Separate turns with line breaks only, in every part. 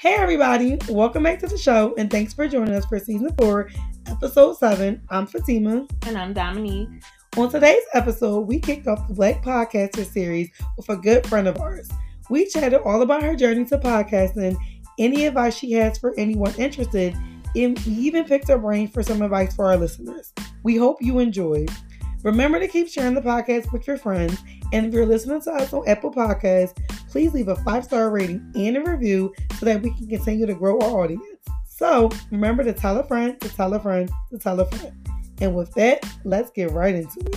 Hey, everybody, welcome back to the show, and thanks for joining us for season four, episode seven. I'm Fatima.
And I'm Dominique.
On today's episode, we kicked off the Black Podcaster series with a good friend of ours. We chatted all about her journey to podcasting, any advice she has for anyone interested, and we even picked her brain for some advice for our listeners. We hope you enjoyed. Remember to keep sharing the podcast with your friends, and if you're listening to us on Apple Podcasts, please leave a five star rating and a review so that we can continue to grow our audience. So remember to tell a friend, to tell a friend, to tell a friend. And with that, let's get right into it.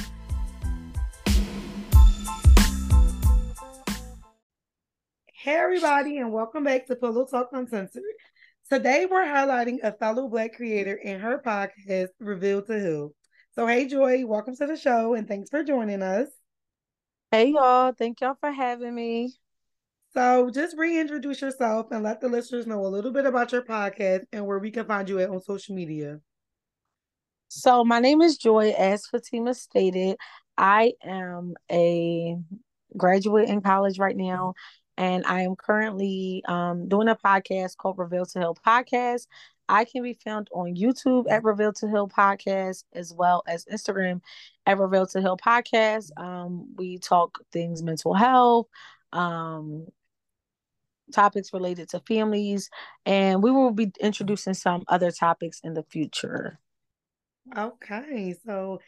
Hey, everybody, and welcome back to Pillow Talk Uncensored. Today, we're highlighting a fellow Black creator and her podcast, Reveal to Heal. So, hey, Joy, welcome to the show, and thanks for joining us.
Hey, y'all. Thank y'all for having me.
So just reintroduce yourself and let the listeners know a little bit about your podcast and where we can find you at on social media.
So my name is Joy, as Fatima stated. I am a graduate in college right now, and I am currently um, doing a podcast called Reveal to Heal Podcast. I can be found on YouTube at Reveal to Heal Podcast as well as Instagram at Reveal to Heal Podcast. Um, we talk things mental health, um, topics related to families, and we will be introducing some other topics in the future.
Okay, so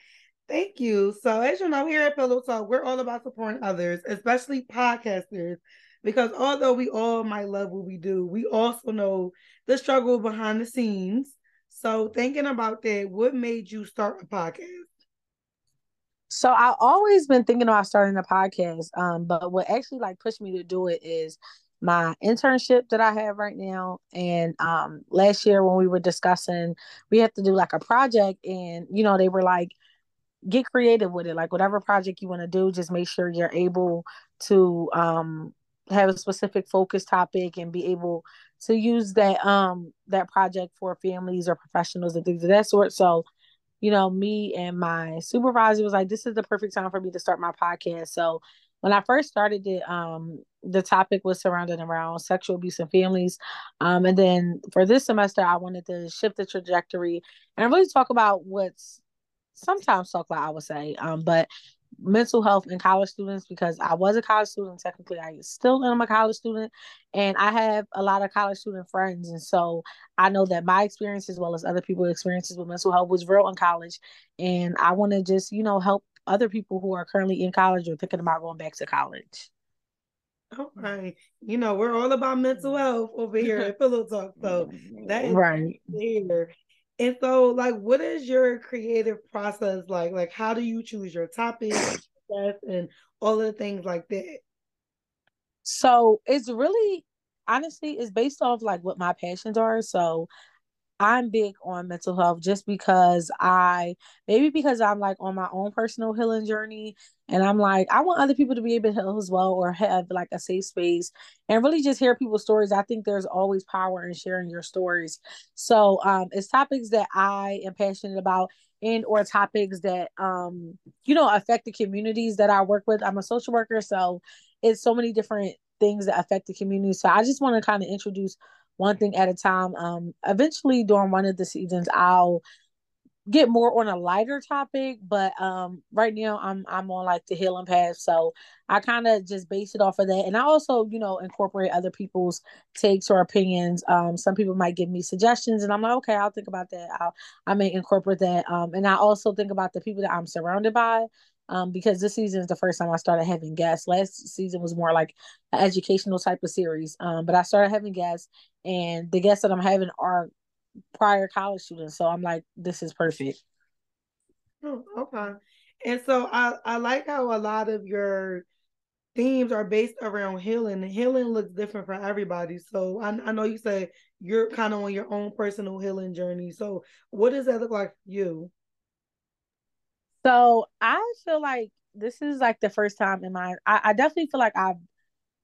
thank you. So, as you know, here at Pillow Talk, we're all about supporting others, especially podcasters, because although we all might love what we do, we also know the struggle behind the scenes. So, thinking about that, what made you start a podcast?
So I've always been thinking about starting a podcast. Um, but what actually like pushed me to do it is my internship that I have right now. And um, last year when we were discussing, we have to do like a project, and you know, they were like, get creative with it. Like whatever project you want to do, just make sure you're able to um, have a specific focus topic and be able to use that um that project for families or professionals and things of that sort. So you know, me and my supervisor was like, this is the perfect time for me to start my podcast. So when I first started it, um, the topic was surrounded around sexual abuse in families. Um, and then for this semester, I wanted to shift the trajectory and really talk about what's sometimes talk about, I would say, um, but mental health in college students because I was a college student. Technically, I still am a college student, and I have a lot of college student friends. And so I know that my experience, as well as other people's experiences with mental health, was real in college. And I want to just, you know, help other people who are currently in college or thinking about going back to college.
Okay. You know, we're all about mental mm-hmm. health over here at Pillow Talk. So that is
right
here. And so, like, what is your creative process like? Like, how do you choose your topics and all of the things like that?
So it's really honestly it's based off like what my passions are. So I'm big on mental health just because I maybe because I'm like on my own personal healing journey and I'm like I want other people to be able to heal as well or have like a safe space and really just hear people's stories. I think there's always power in sharing your stories. So um it's topics that I am passionate about and or topics that um you know affect the communities that I work with. I'm a social worker so it's so many different things that affect the community. So I just want to kind of introduce one thing at a time. Um, eventually during one of the seasons, I'll get more on a lighter topic, but um, right now I'm I'm on like the healing path, so I kind of just base it off of that, and I also you know incorporate other people's takes or opinions. Um, some people might give me suggestions, and I'm like, okay, I'll think about that. I'll I may incorporate that. Um, and I also think about the people that I'm surrounded by um, because this season is the first time I started having guests. Last season was more like an educational type of series, um, but I started having guests, and the guests that I'm having are prior college students. So I'm like, this is perfect.
Oh, okay. And so I, I like how a lot of your themes are based around healing. Healing looks different for everybody. So I, I know you said you're kind of on your own personal healing journey. So what does that look like for you?
So I feel like this is like the first time in my I, I definitely feel like I've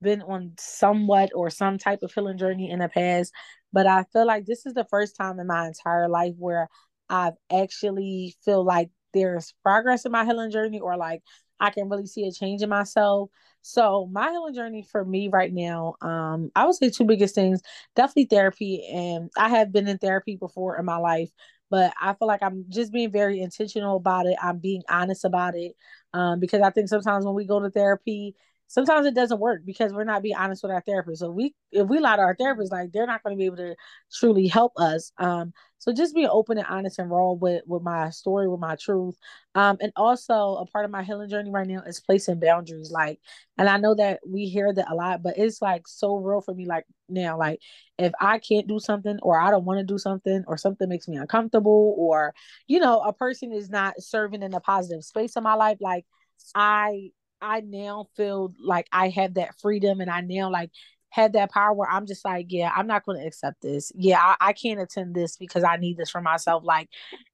been on somewhat or some type of healing journey in the past, but I feel like this is the first time in my entire life where I've actually feel like there's progress in my healing journey or like I can really see a change in myself. So my healing journey for me right now, um, I would say two biggest things, definitely therapy. And I have been in therapy before in my life, but I feel like I'm just being very intentional about it. I'm being honest about it. Um, because I think sometimes when we go to therapy, sometimes it doesn't work because we're not being honest with our therapist. So we if we lie to our therapist, like they're not going to be able to truly help us. Um, so just being open and honest and raw with with my story, with my truth. Um, and also a part of my healing journey right now is placing boundaries. Like, and I know that we hear that a lot, but it's like so real for me. Like now, like if I can't do something or I don't want to do something or something makes me uncomfortable or you know a person is not serving in a positive space in my life, like I I now feel like I have that freedom and I now like had that power where I'm just like, yeah, I'm not going to accept this. Yeah, I, I, can't attend this because I need this for myself. Like,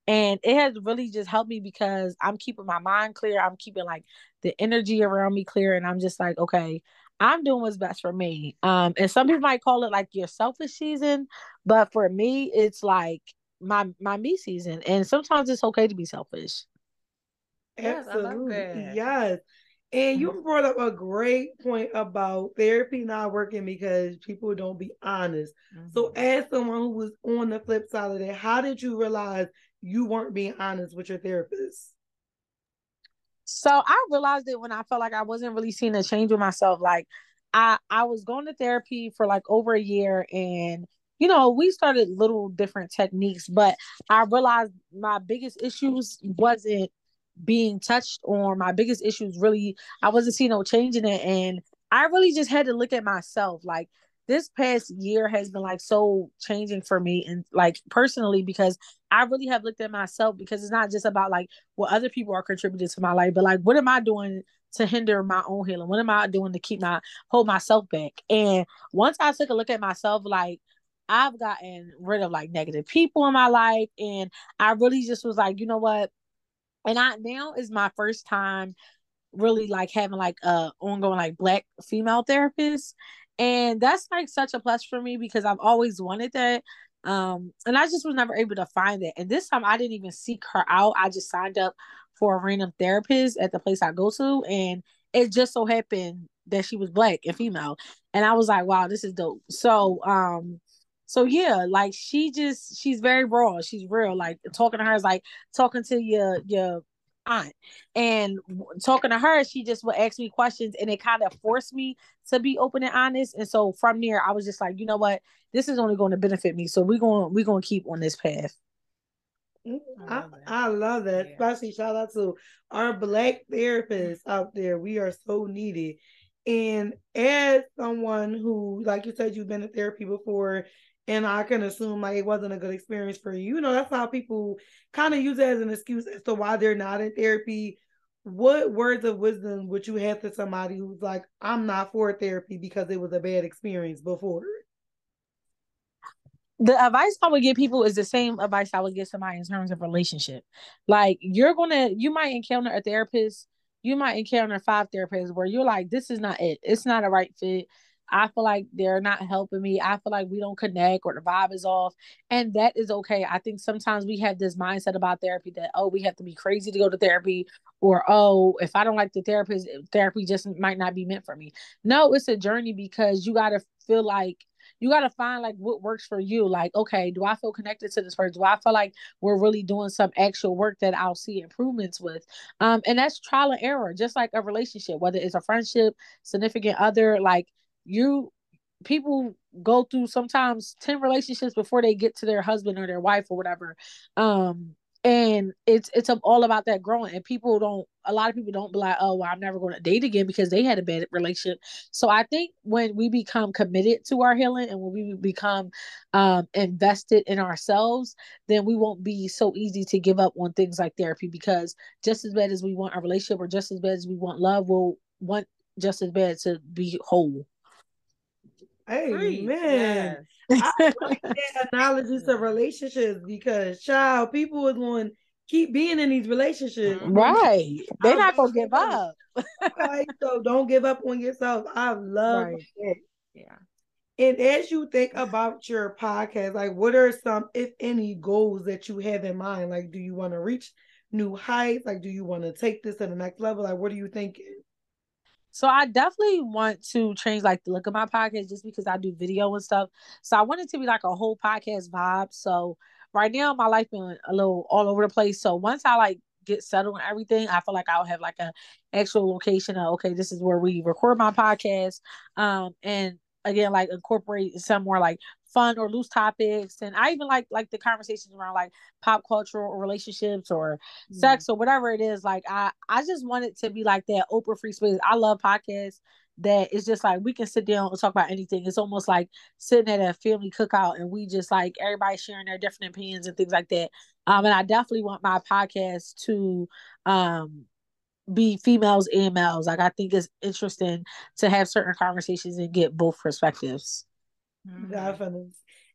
and it has really just helped me because I'm keeping my mind clear. I'm keeping like the energy around me clear. And I'm just like, okay, I'm doing what's best for me. Um, and some people might call it like your selfish season, but for me, it's like my my me season. And sometimes it's okay to be selfish.
Absolutely. Yes. And you mm-hmm. brought up a great point about therapy not working because people don't be honest. Mm-hmm. So, as someone who was on the flip side of that, how did you realize you weren't being honest with your therapist?
So, I realized it when I felt like I wasn't really seeing a change with myself. Like, I I was going to therapy for like over a year, and you know, we started little different techniques, but I realized my biggest issues wasn't being touched on my biggest issues really i wasn't seeing no change in it and i really just had to look at myself like this past year has been like so changing for me and like personally because I really have looked at myself because it's not just about like what other people are contributing to my life, but like what am I doing to hinder my own healing? What am I doing to keep my hold myself back? And once I took a look at myself, like I've gotten rid of like negative people in my life, and I really just was like, you know what? And I now is my first time really like having like a ongoing like black female therapist. And that's like such a plus for me because I've always wanted that. Um and I just was never able to find it. And this time I didn't even seek her out. I just signed up for a random therapist at the place I go to. And it just so happened that she was black and female. And I was like wow this is dope. So um so yeah, like she just she's very raw. She's real. Like talking to her is like talking to your your aunt. And talking to her, she just would ask me questions and it kind of forced me to be open and honest. And so from there, I was just like, you know what? This is only going to benefit me. So we're going we're going to keep on this path.
Mm-hmm. I, I love that. Yeah. Especially shout out to our black therapists out there. We are so needed. And as someone who, like you said, you've been in therapy before and I can assume like it wasn't a good experience for you. You know, that's how people kind of use it as an excuse as to why they're not in therapy. What words of wisdom would you have to somebody who's like, I'm not for therapy because it was a bad experience before?
The advice I would give people is the same advice I would give somebody in terms of relationship. Like you're gonna, you might encounter a therapist, you might encounter five therapists where you're like, this is not it. It's not a right fit I feel like they're not helping me. I feel like we don't connect or the vibe is off. And that is okay. I think sometimes we have this mindset about therapy that, oh, we have to be crazy to go to therapy, or oh, if I don't like the therapist, therapy just might not be meant for me. No, it's a journey because you got to feel like you got to find like what works for you. Like, okay, do I feel connected to this person? Do I feel like we're really doing some actual work that I'll see improvements with? Um, and that's trial and error, just like a relationship, whether it's a friendship, significant other, like you people go through sometimes 10 relationships before they get to their husband or their wife or whatever. Um and it's it's all about that growing. And people don't a lot of people don't be like oh well, i'm never going to date again because they had a bad relationship. So i think when we become committed to our healing and when we become um invested in ourselves then we won't be so easy to give up on things like therapy because just as bad as we want our relationship or just as bad as we want love we'll want just as bad to be whole
Amen. Yes. I like that analogy to relationships because child, people is going to keep being in these relationships.
Mm-hmm. Right. They're not gonna give up.
right. So don't give up on yourself. I love right. it.
Yeah.
And as you think about your podcast, like what are some, if any, goals that you have in mind? Like, do you want to reach new heights? Like, do you want to take this to the next level? Like, what are you thinking?
So I definitely want to change like the look of my podcast just because I do video and stuff. So I want it to be like a whole podcast vibe. So right now my life been a little all over the place. So once I like get settled and everything, I feel like I'll have like a actual location of okay, this is where we record my podcast. Um and again like incorporate some more like fun or loose topics. And i even like like the conversations around like pop culture or relationships or mm-hmm. sex or whatever it is. Like i i just want it to be like that open free space. I love podcasts that it's just like we can sit down and talk about anything. It's almost like sitting at a family cookout and we just like everybody sharing their different opinions and things like that. Um and i definitely want my podcast to um be females and males like i think it's interesting to have certain conversations and get both perspectives
Mm-hmm. Definitely.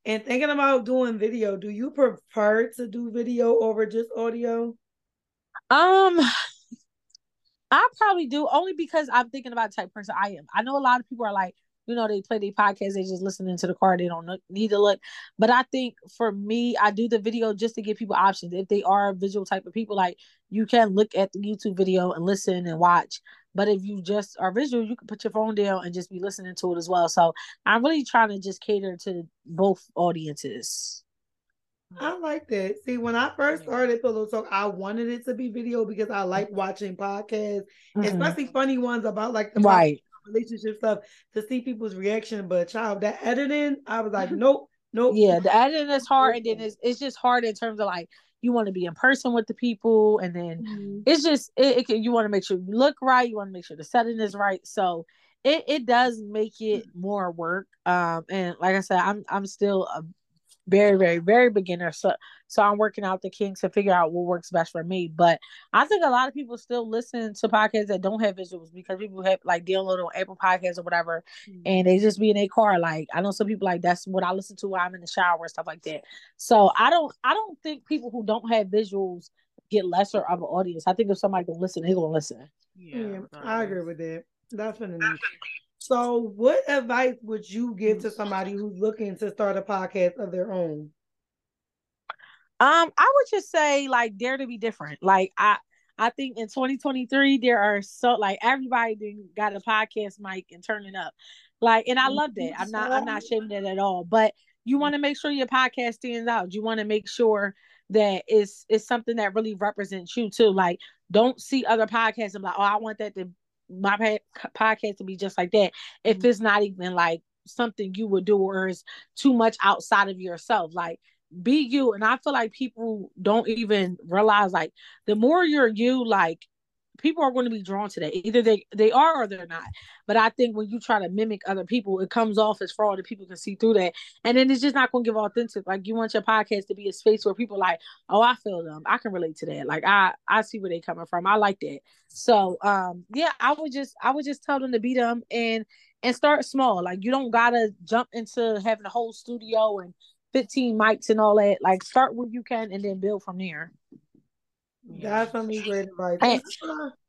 And thinking about doing video, do you prefer to do video over just audio?
Um, I probably do only because I'm thinking about type person I am. I know a lot of people are like, you know, they play their podcast, they just listening to the car, they don't need to look. But I think for me, I do the video just to give people options. If they are visual type of people, like you can look at the YouTube video and listen and watch. But if you just are visual, you can put your phone down and just be listening to it as well. So I'm really trying to just cater to both audiences.
I like that. See, when I first started Pillow Talk, I wanted it to be video because I like watching podcasts, mm-hmm. especially funny ones about like the right relationship stuff to see people's reaction. But child, that editing, I was like, nope, nope.
Yeah, the editing is hard, and then it's it's just hard in terms of like you want to be in person with the people and then mm-hmm. it's just it, it, you want to make sure you look right you want to make sure the setting is right so it, it does make it more work um and like i said i'm i'm still a very very very beginner. So so i'm working out the kinks to figure out what works best for me. But i think a lot of people still listen to podcasts that don't have visuals because people have like download on apple podcasts or whatever mm-hmm. and they just be in a car. Like i know some people like that's what i listen to while i'm in the shower and stuff like that. So i don't i don't think people who don't have visuals get lesser of an audience. I think if somebody can listen they're gonna listen.
Yeah, yeah i agree with that. Definitely so, what advice would you give to somebody who's looking to start a podcast of their own?
Um, I would just say like dare to be different. Like I I think in 2023 there are so like everybody got a podcast mic and turning up. Like and I love that. I'm not I'm not shaming it at all. But you want to make sure your podcast stands out. You want to make sure that it's it's something that really represents you too. Like don't see other podcasts and like, oh, I want that to my podcast to be just like that if mm-hmm. it's not even like something you would do or is too much outside of yourself like be you and i feel like people don't even realize like the more you're you like people are going to be drawn to that. Either they they are or they're not. But I think when you try to mimic other people, it comes off as fraud and people can see through that. And then it's just not going to give authentic. Like you want your podcast to be a space where people like, oh, I feel them. I can relate to that. Like I I see where they're coming from. I like that. So um yeah, I would just I would just tell them to be them and and start small. Like you don't gotta jump into having a whole studio and 15 mics and all that. Like start where you can and then build from there.
Definitely great advice.
And,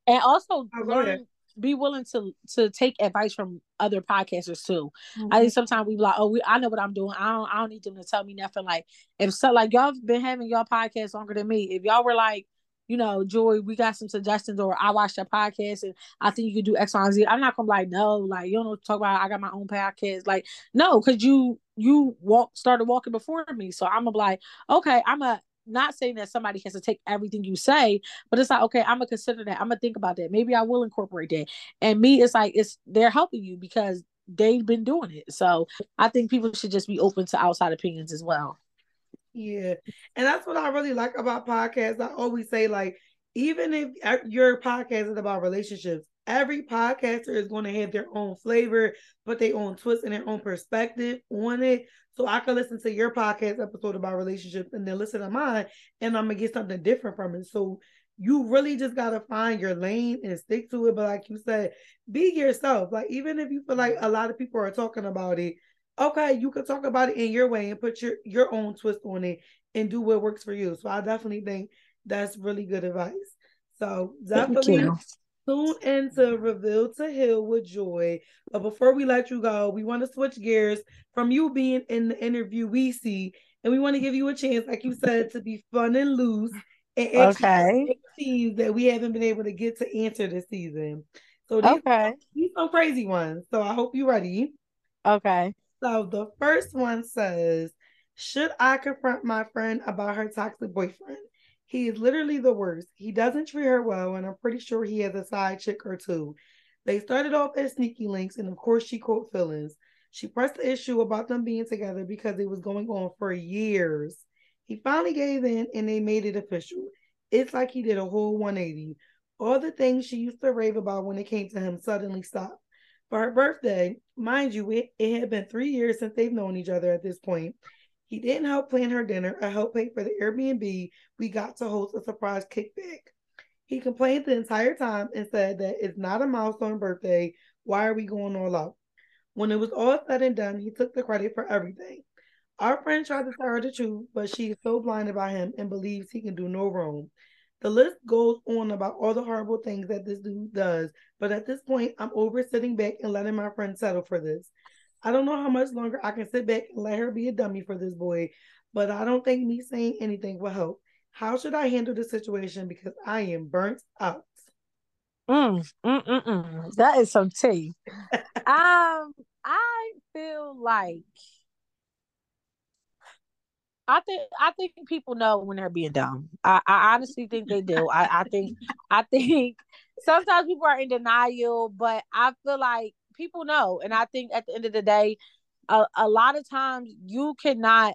and also learn, be willing to to take advice from other podcasters too. Mm-hmm. I think sometimes we like, oh, we I know what I'm doing. I don't I don't need them to tell me nothing. Like if so, like y'all been having y'all podcast longer than me. If y'all were like, you know, Joy, we got some suggestions, or I watched your podcast and I think you could do X, Y, and Z. I'm not gonna be like, no, like you don't know talk about. I got my own podcast. Like, no, because you you walk started walking before me, so I'm gonna be like, okay, I'm a not saying that somebody has to take everything you say, but it's like, okay, I'm gonna consider that. I'm gonna think about that. Maybe I will incorporate that. And me, it's like it's they're helping you because they've been doing it. So I think people should just be open to outside opinions as well.
Yeah. And that's what I really like about podcasts. I always say, like, even if uh, your podcast is about relationships, every podcaster is going to have their own flavor, but their own twist and their own perspective on it. So I can listen to your podcast episode about relationships and then listen to mine, and I'm gonna get something different from it. So you really just gotta find your lane and stick to it. But like you said, be yourself. Like even if you feel like a lot of people are talking about it, okay, you can talk about it in your way and put your your own twist on it and do what works for you. So I definitely think that's really good advice. So definitely Tune into Reveal to Heal with Joy. But before we let you go, we want to switch gears from you being in the interview we see, and we want to give you a chance, like you said, to be fun and loose and okay. teams that we haven't been able to get to answer this season. So these, okay. these some crazy ones. So I hope you're ready.
Okay.
So the first one says, Should I confront my friend about her toxic boyfriend? He is literally the worst. He doesn't treat her well, and I'm pretty sure he has a side chick or two. They started off as sneaky links, and of course, she caught feelings. She pressed the issue about them being together because it was going on for years. He finally gave in and they made it official. It's like he did a whole 180. All the things she used to rave about when it came to him suddenly stopped. For her birthday, mind you, it, it had been three years since they've known each other at this point. He didn't help plan her dinner or help pay for the Airbnb we got to host a surprise kickback. He complained the entire time and said that it's not a milestone birthday. Why are we going all out? When it was all said and done, he took the credit for everything. Our friend tried to tell her the truth, but she is so blinded by him and believes he can do no wrong. The list goes on about all the horrible things that this dude does, but at this point, I'm over sitting back and letting my friend settle for this. I don't know how much longer I can sit back and let her be a dummy for this boy, but I don't think me saying anything will help. How should I handle the situation because I am burnt out?
Mm, mm, mm, mm. That is some tea. um, I feel like I think I think people know when they're being dumb. I, I honestly think they do. I, I think I think sometimes people are in denial, but I feel like people know. And I think at the end of the day, a, a lot of times you cannot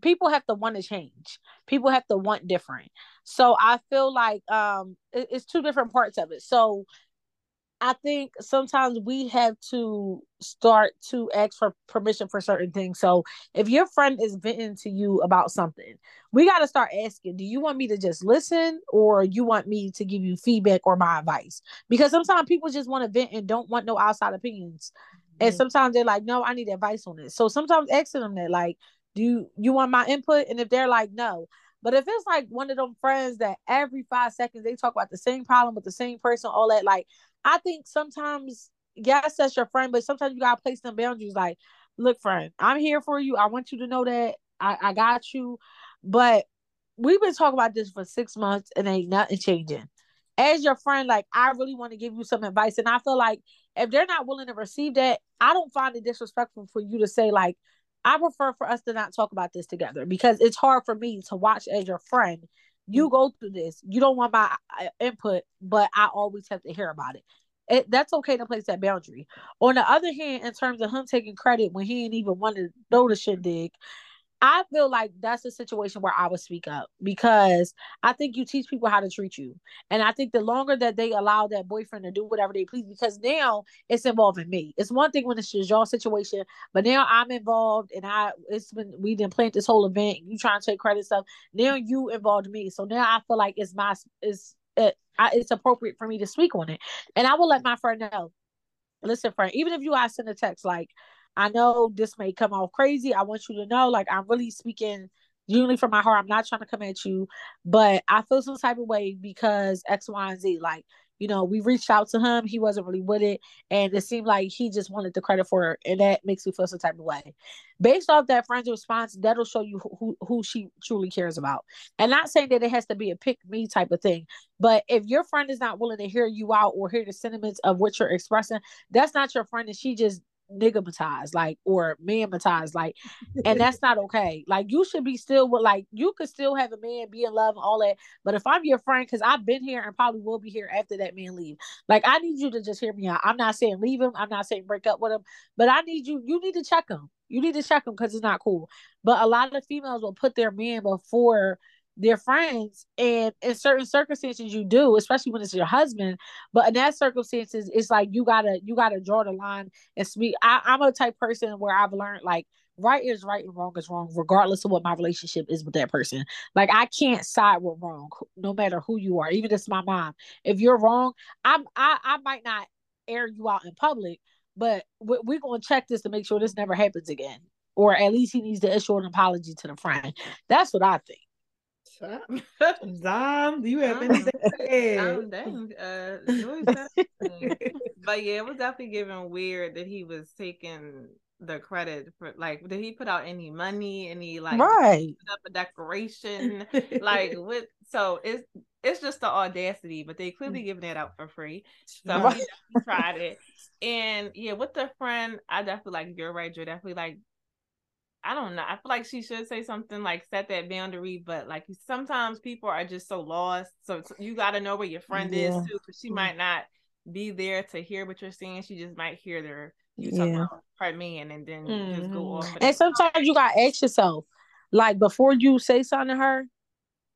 people have to want to change people have to want different so i feel like um it, it's two different parts of it so i think sometimes we have to start to ask for permission for certain things so if your friend is venting to you about something we got to start asking do you want me to just listen or you want me to give you feedback or my advice because sometimes people just want to vent and don't want no outside opinions and mm-hmm. sometimes they're like, no, I need advice on this. So sometimes asking them that, like, do you, you want my input? And if they're like, no. But if it's like one of them friends that every five seconds they talk about the same problem with the same person, all that, like, I think sometimes, yes, that's your friend, but sometimes you gotta place some boundaries. Like, look, friend, I'm here for you. I want you to know that I, I got you. But we've been talking about this for six months and ain't nothing changing. As your friend, like I really want to give you some advice. And I feel like if they're not willing to receive that, I don't find it disrespectful for you to say, like, I prefer for us to not talk about this together because it's hard for me to watch as your friend. You go through this. You don't want my uh, input, but I always have to hear about it. It, that's okay to place that boundary. On the other hand, in terms of him taking credit when he didn't even want to throw the shit dig, I feel like that's a situation where I would speak up because I think you teach people how to treat you. And I think the longer that they allow that boyfriend to do whatever they please, because now it's involving me. It's one thing when it's just your situation, but now I'm involved and I it's been we didn't plan this whole event. You trying to take credit stuff. Now you involved me. So now I feel like it's my it's it, I, it's appropriate for me to speak on it. And I will let my friend know. Listen, friend, even if you guys send a text like I know this may come off crazy. I want you to know, like, I'm really speaking genuinely from my heart. I'm not trying to come at you, but I feel some type of way because X, Y, and Z. Like, you know, we reached out to him. He wasn't really with it. And it seemed like he just wanted the credit for it. And that makes me feel some type of way. Based off that friend's response, that'll show you who, who she truly cares about. And not saying that it has to be a pick me type of thing. But if your friend is not willing to hear you out or hear the sentiments of what you're expressing, that's not your friend. And she just niggamatized, like or manmatized, like, and that's not okay. Like you should be still with like you could still have a man be in love and all that. But if I'm your friend, because I've been here and probably will be here after that man leave, like I need you to just hear me out. I'm not saying leave him, I'm not saying break up with him, but I need you, you need to check him. You need to check him because it's not cool. But a lot of females will put their man before their friends and in certain circumstances you do especially when it's your husband but in that circumstances it's like you gotta you gotta draw the line and speak. I, i'm a type person where i've learned like right is right and wrong is wrong regardless of what my relationship is with that person. Like i can't side with wrong no matter who you are even if it's my mom. If you're wrong i'm i, I might not air you out in public but we're going to check this to make sure this never happens again or at least he needs to issue an apology to the friend. That's what i think
Do you have
add? dang. Uh, but yeah, it was definitely giving weird that he was taking the credit for like did he put out any money any like
right
put up a decoration like with so it's it's just the audacity but they clearly giving that out for free so
Right.
he tried it and yeah with the friend i definitely like you're right you're definitely like I don't know. I feel like she should say something like set that boundary, but like sometimes people are just so lost. So you got to know where your friend is too, because she
Mm.
might not be there to hear what you're saying. She just might hear their you talking
Yeah.
about her man, and then just go
Mhm.
off. of
And sometimes you gotta ask yourself, like before you say something to her,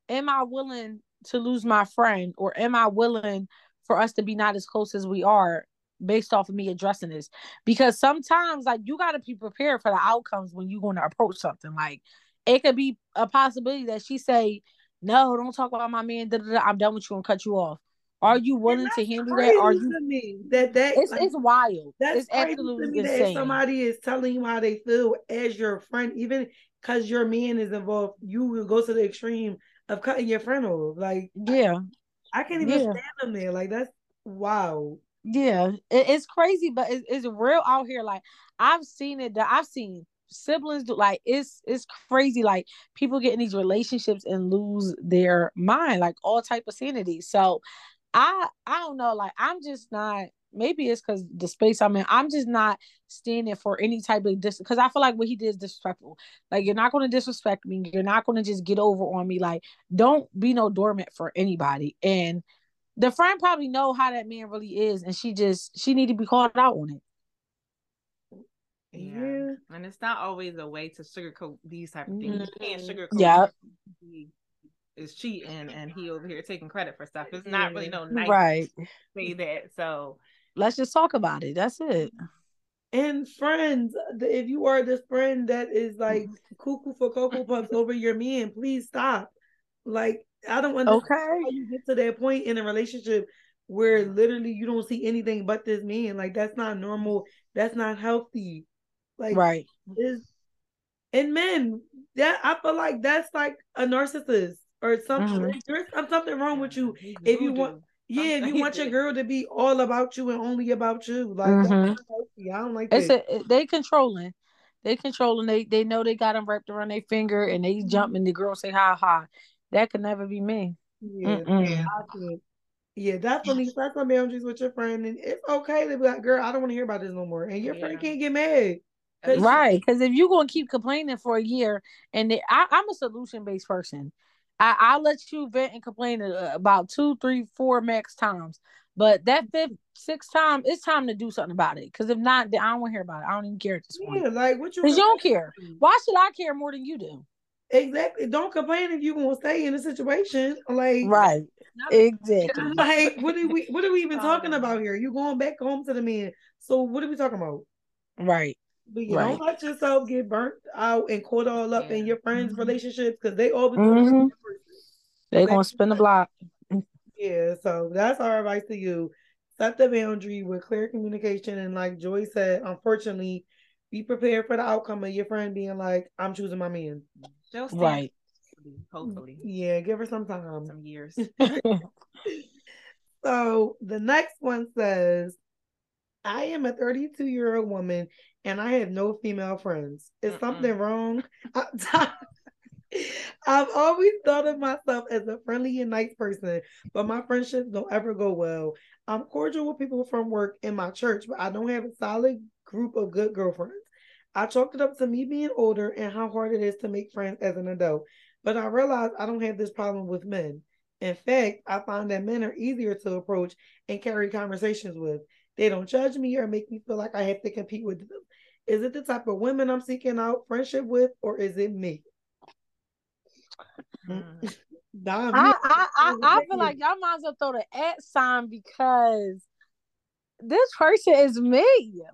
am I willing to lose my friend, or am I willing for us to be not as close as we are, based off of me addressing this? Because sometimes, like you gotta be prepared for the outcomes when you're going to approach something. Like it could be a possibility that she say, "No, don't talk about my man. Da, da, da, I'm done with you and cut you off." Are you willing to handle that? Are you?
to me that that
It's
like,
it's wild.
That's
it's
crazy to
absolutely
me that if
insane.
somebody is telling you how they feel as your friend, even because your man is involved, you will go to the extreme of cutting your friend off. Like
Yeah.
I can't even
Yeah.
stand them there. Like that's wow.
Yeah, it, it's crazy, but it's, it's real out here. Like I've seen it. I've seen siblings do like it's it's crazy. Like people get in these relationships and lose their mind, like all type of sanity. So I I don't know. Like I'm just not. Maybe it's because the space I'm in. I'm just not standing for any type of dis. Because I feel like what he did is disrespectful. Like you're not going to disrespect me. You're not going to just get over on me. Like don't be no dormant for anybody. And the friend probably know how that man really is, and she just she need to be called out on it.
Yeah.
and it's not always a way to sugarcoat these type of things. You can't
Mhm.
sugarcoat.
Yeah.
He is cheating, and he over here taking credit for stuff. It's not really no nice
Right.
to say that. So
Let's just talk about it. That's it.
And friends, if you are this friend that is like cuckoo for cocoa puffs over your man, please stop. Like I don't understand
Okay.
how you get to that point in a relationship where literally you don't see anything but this man. Like that's not normal. That's not healthy. Like
Right.
is and men that I feel like that's like a narcissist or something.
Mhm.
There's something wrong with you. If you want- Yeah, if you want your girl to be all about you and only about you, like that's
Mhm.
not. I don't like
It's
that.
a, they controlling. They controlling. They they know they got them wrapped around their finger, and they jump, and the girl say hi ha. That could never be me.
Yeah. Yeah, definitely set some boundaries with your friend, and it's okay to be like, "Girl, I don't want to hear about this no more," and your friend can't get mad. 'Cause-
Right. Because if you're gonna keep complaining for a year, and they, I, I'm a solution based person. I, I'll let you vent and complain uh, about two, three, four max times. But that fifth, sixth time, it's time to do something about it. Because if not, then I don't want to hear about it. I don't even care at this point.
Yeah, like what you?
Because you don't care. Why should I care more than you do?
Exactly. Don't complain if you gonna stay in a situation. Like,
Right. Exactly.
like what are we? What are we even talking about here? You going back home to the man? So what are we talking about?
Right.
But you
Right.
don't let yourself get burnt out and caught all up in your friends'
Mhm.
relationships because they always.
Mhm. They
Okay.
gonna spin the block.
Yeah, so that's our advice to you. Set the boundary with clear communication. And like Joy said, unfortunately, be prepared for the outcome of your friend being like, I'm choosing my man.
They'll stand
Right.
Hopefully,
Yeah, give her some time.
some years.
So the next one says, I am a 32 year old woman and I have no female friends. Is
Mm-mm.
something wrong? I- I've always thought of myself as a friendly and nice person, but my friendships don't ever go well. I'm cordial with people from work in my church, but I don't have a solid group of good girlfriends. I chalked it up to me being older and how hard it is to make friends as an adult, but I realized I don't have this problem with men. In fact, I find that men are easier to approach and carry conversations with. They don't judge me or make me feel like I have to compete with them. Is it the type of women I'm seeking out friendship with, or is it me?
Mm.
Dom,
I, I, I, I feel like y'all might as well throw the at sign because this person is me.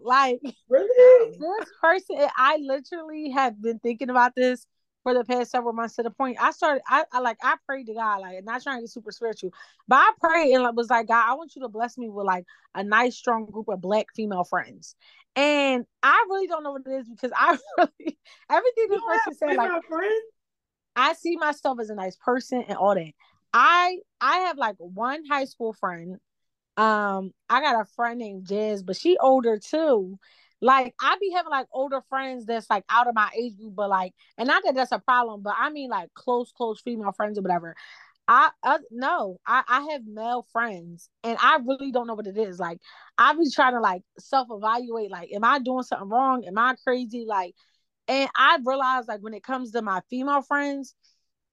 Like
really?
this person, I literally have been thinking about this for the past several months to the point I started. I, I like I prayed to God, like not trying to get super spiritual, but I prayed and was like, God, I want you to bless me with like a nice, strong group of black female friends. And I really don't know what it is because I really everything this person said, like
friends?
I see myself as a nice person and all that. I I have like one high school friend. Um, I got a friend named Jazz, but she older too. Like I be having like older friends that's like out of my age group, but like, and not that that's a problem, but I mean like close, close female friends or whatever. I uh, no, I I have male friends, and I really don't know what it is. Like I be trying to like self evaluate. Like, am I doing something wrong? Am I crazy? Like, and I realized like when it comes to my female friends,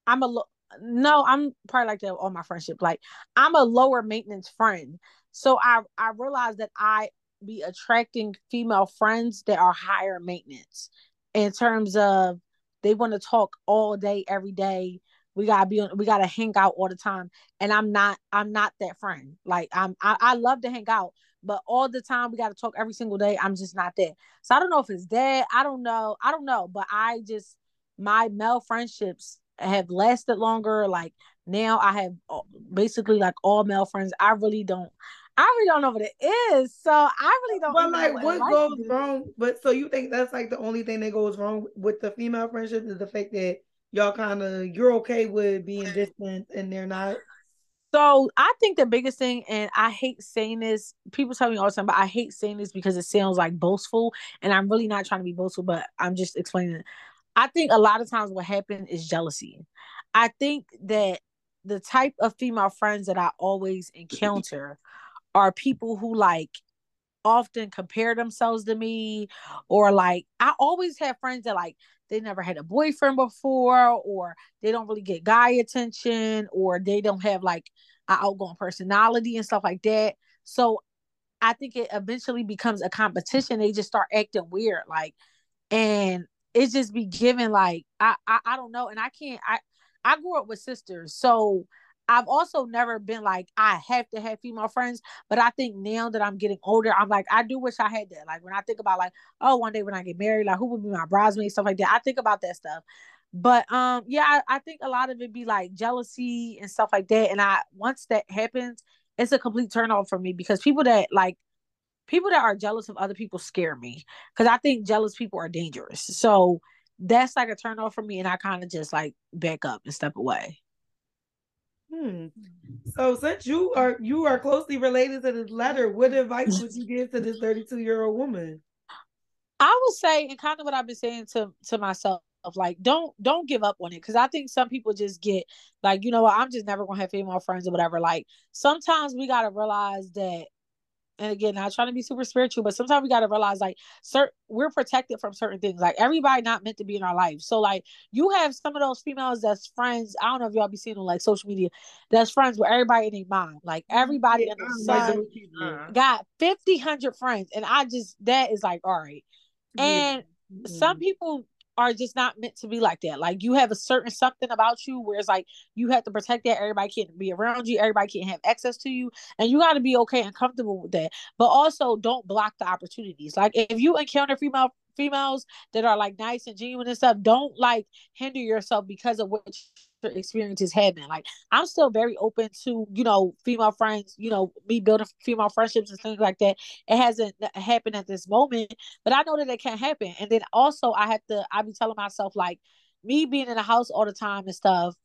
I'm a no, I'm probably like that all my friendship. Like I'm a lower maintenance friend. So I I realized that I be attracting female friends that are higher maintenance in terms of they want to talk all day every day we gotta be on, we gotta hang out all the time and i'm not i'm not that friend like i'm i, I love to hang out but all the time we gotta talk every single day i'm just not that. so i don't know if it's that i don't know i don't know but i just my male friendships have lasted longer like now i have uh, basically like all male friends i really don't I really don't know what it is. So I really don't.
But like, what, what goes wrong? But so you think that's like the only thing that goes wrong with the female friendship is the fact that y'all kind of you're okay with being distant and they're not.
So I think the biggest thing, and I hate saying this, people tell me all the time, but I hate saying this because it sounds like boastful, and I'm really not trying to be boastful, but I'm just explaining it. I think a lot of times what happens is jealousy. I think that the type of female friends that I always encounter are people who like often compare themselves to me or like I always have friends that like they never had a boyfriend before or they don't really get guy attention or they don't have like an outgoing personality and stuff like that. So I think it eventually becomes a competition. They just start acting weird like and it just be given like I, I I don't know and I can't I I grew up with sisters. So I've also never been like I have to have female friends, but I think now that I'm getting older, I'm like I do wish I had that. Like when I think about like oh one day when I get married, like who would be my bridesmaid stuff like that. I think about that stuff. But um yeah, I, I think a lot of it be like jealousy and stuff like that. And I once that happens, it's a complete turn off for me because people that like people that are jealous of other people scare me because I think jealous people are dangerous. So that's like a turn off for me, and I kind of just like back up and step away.
Hmm. So since you are you are closely related to this letter, what advice would you give to this 32 year old woman?
I would say, and kind of what I've been saying to to myself, of like don't don't give up on it because I think some people just get like you know what I'm just never gonna have female friends or whatever. Like sometimes we gotta realize that and again, not trying to be super spiritual, but sometimes we got to realize like, certain we're protected from certain things. Like everybody not meant to be in our life. So like, you have some of those females that's friends. I don't know if y'all be seeing on like social media. That's friends with everybody in their mom. Like everybody in the sun uh-huh. got 50, 100 friends, and I just that is like all right. And yeah. some people are just not meant to be like that. Like you have a certain something about you where it's like you have to protect that. Everybody can't be around you. Everybody can't have access to you. And you got to be okay and comfortable with that. But also don't block the opportunities. Like if you encounter female females that are like nice and genuine and stuff, don't like hinder yourself because of what experiences been. Like I'm still very open to, you know, female friends, you know, me building female friendships and things like that. It hasn't happened at this moment, but I know that it can happen. And then also I have to I be telling myself like me being in the house all the time and stuff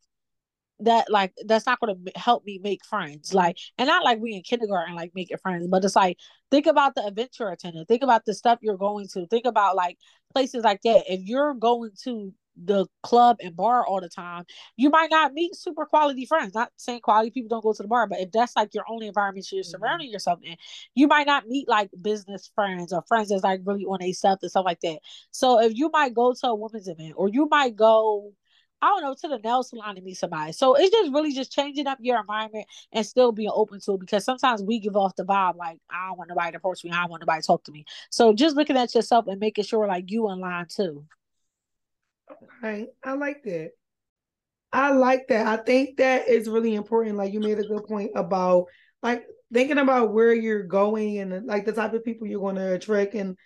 that like that's not going to help me make friends like and not like we in kindergarten like making friends but it's like think about the adventure attendant think about the stuff you're going to think about like places like that if you're going to the club and bar all the time, you might not meet super quality friends. Not saying quality people don't go to the bar, but if that's like your only environment you're mm-hmm. surrounding yourself in, you might not meet like business friends or friends that's like really on a stuff and stuff like that. So if you might go to a women's event or you might go I don't know, to the nail salon to meet somebody. So it's just really just changing up your environment and still being open to it because sometimes we give off the vibe like I don't want nobody to approach me, I don't want nobody to talk to me. So just looking at yourself and making sure like you in line too.
Right. I like that. I like that. I think that is really important. Like you made a good point about like thinking about where you're going and like the type of people you're going to attract. And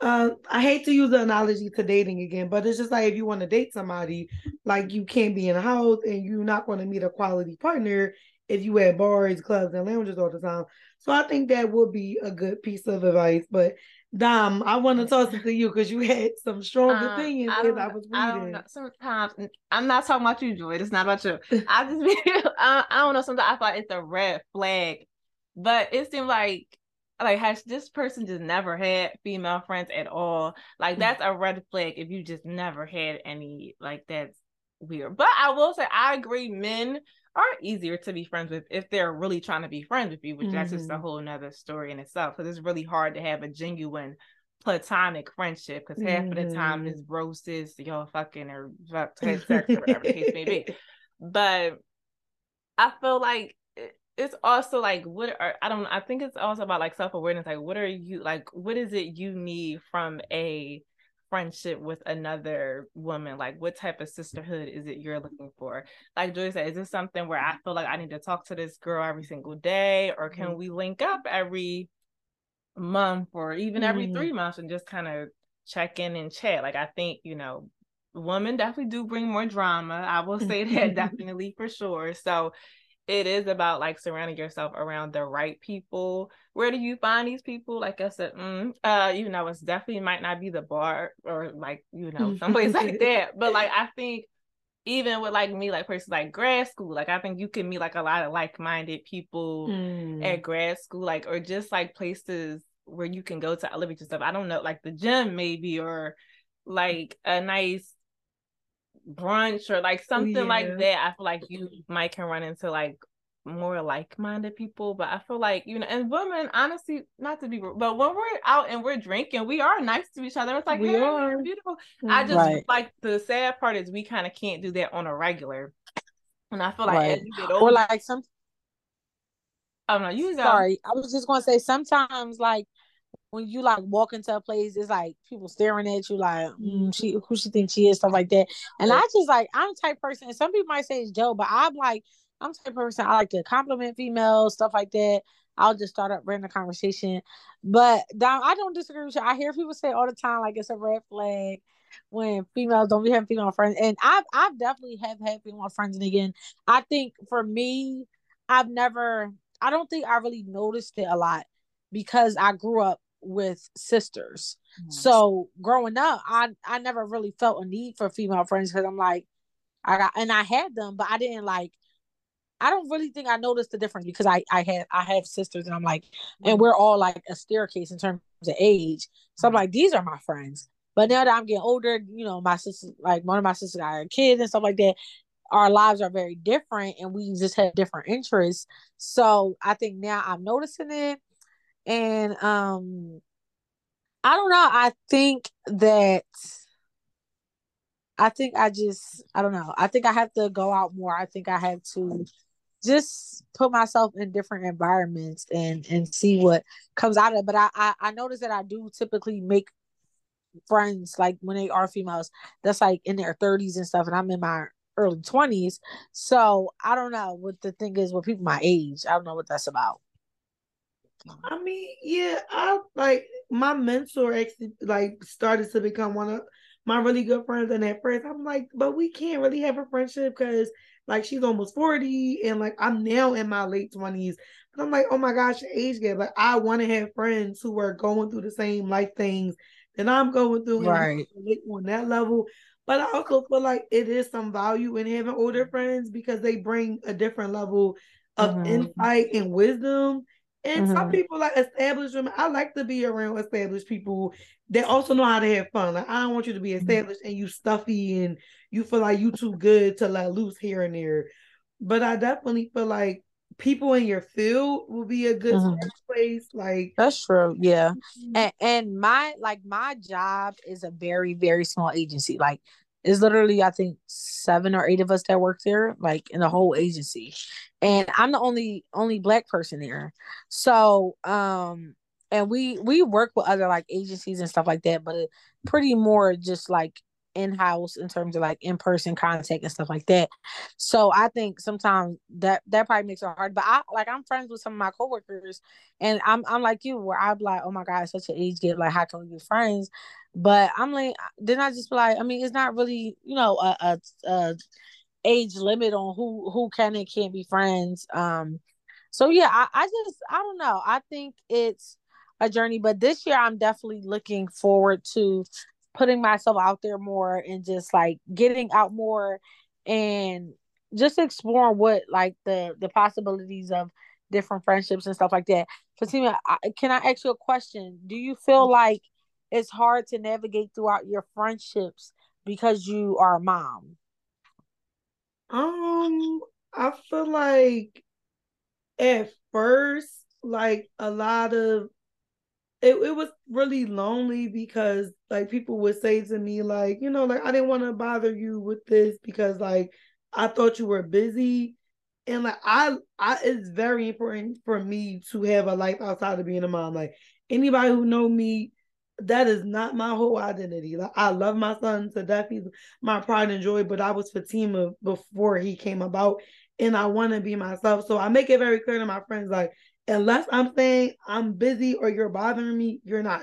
uh, I hate to use the analogy to dating again, but it's just like if you want to date somebody, like you can't be in a house and you're not going to meet a quality partner if you at bars, clubs, and lounges all the time. So I think that would be a good piece of advice. But Dom, I want to toss it to you because you had some strong um, opinions I I was reading. I don't know.
Sometimes I'm not talking about you, Joy. It's not about you. I just I, I don't know. Sometimes I thought it's a red flag, but it seemed like like has this person just never had female friends at all like mm. that's a red flag if you just never had any like that's weird but i will say i agree men are easier to be friends with if they're really trying to be friends with you which mm-hmm. that's just a mm-hmm. whole nother story in itself because it's really hard to have a genuine platonic friendship because half mm-hmm. of the time mm-hmm. is roses y'all fucking or sex or whatever the case may be but i feel like it's also like what are I don't I think it's also about like self-awareness like what are you like what is it you need from a friendship with another woman like what type of sisterhood is it you're looking for? Like Joy said is this something where I feel like I need to talk to this girl every single day or can mm-hmm. we link up every month or even every mm-hmm. 3 months and just kind of check in and chat? Like I think you know women definitely do bring more drama. I will say that definitely for sure. So it is about like surrounding yourself around the right people. Where do you find these people? Like I said, mm, uh, you know, it's definitely might not be the bar or like, you know, someplace like that. But like I think even with like me, like places like grad school, like I think you can meet like a lot of like-minded people mm. at grad school, like or just like places where you can go to elevate yourself. I don't know, like the gym maybe or like a nice brunch or like something yeah. like that, I feel like you might can run into like more like-minded people but i feel like you know and women honestly not to be rude, but when we're out and we're drinking we are nice to each other it's like we hey, are beautiful i mm-hmm. just right. like the sad part is we kind of can't do that on a regular and i feel like right. as you get older
or like some
oh no you
go. sorry i was just gonna say sometimes like when you like walk into a place, it's like people staring at you, like mm, she who she thinks she is, stuff like that. And I just like I'm the type person. And some people might say it's Joe, but I'm like I'm the type person I like to compliment females, stuff like that. I'll just start up random conversation. But down, I don't disagree with you. I hear people say all the time like it's a red flag when females don't be having female friends, and I've I've definitely have had female friends. And again, I think for me, I've never. I don't think I really noticed it a lot because I grew up with sisters. Mm-hmm. So growing up, I I never really felt a need for female friends because I'm like, I got and I had them, but I didn't like. I don't really think I noticed the difference because I I had I have sisters and I'm like, and mm-hmm. we're all like a staircase in terms of age. So I'm mm-hmm. like, these are my friends. But now that I'm getting older, you know, my sister, like one of my sisters got kids and stuff like that. Our lives are very different, and we just have different interests. So I think now I'm noticing it and um I don't know. I think that I think I just I don't know. I think I have to go out more. I think I have to just put myself in different environments and and see what comes out of it. But I I, I notice that I do typically make friends like when they are females that's like in their 30s and stuff and I'm in my early 20s. So I don't know what the thing is with people my age. I don't know what that's about.
I mean, yeah, I like my mentor actually like started to become one of my really good friends. And at first, I'm like, but we can't really have a friendship because like she's almost 40 and like I'm now in my late 20s. And I'm like, oh my gosh, age gap. Like I want to have friends who are going through the same life things that I'm going through
right.
on that level. But I also feel like it is some value in having older friends because they bring a different level of mm-hmm. insight and wisdom and mm-hmm. some people like established women. I like to be around established people that also know how to have fun. Like I don't want you to be mm-hmm. established and you stuffy and you feel like you too good to let loose here and there. But I definitely feel like people in your field will be a good mm-hmm. place. Like
that's true. Yeah. Mm-hmm. And and my like my job is a very, very small agency. Like it's literally I think seven or eight of us that work there, like in the whole agency, and I'm the only only black person there. So um, and we we work with other like agencies and stuff like that, but pretty more just like in house in terms of like in person contact and stuff like that. So I think sometimes that that probably makes it hard. But I like I'm friends with some of my coworkers, and I'm I'm like you, where I'm like, oh my god, such an age gap. Like, how can we be friends? But I'm like, then I just like, I mean, it's not really, you know, a, a, a age limit on who who can and can't be friends. Um, so yeah, I, I just I don't know. I think it's a journey, but this year I'm definitely looking forward to putting myself out there more and just like getting out more and just exploring what like the the possibilities of different friendships and stuff like that. Fatima, can I ask you a question? Do you feel like it's hard to navigate throughout your friendships because you are a mom?
Um, I feel like at first, like a lot of it, it was really lonely because like people would say to me like you know like i didn't want to bother you with this because like i thought you were busy. And like i i it's very important for me to have a life outside of being a mom. Like anybody who know me that is not my whole identity like i love my son to death he's my pride and joy but i was fatima before he came about and i want to be myself so i make it very clear to my friends like unless I'm saying I'm busy or you're bothering me, you're not.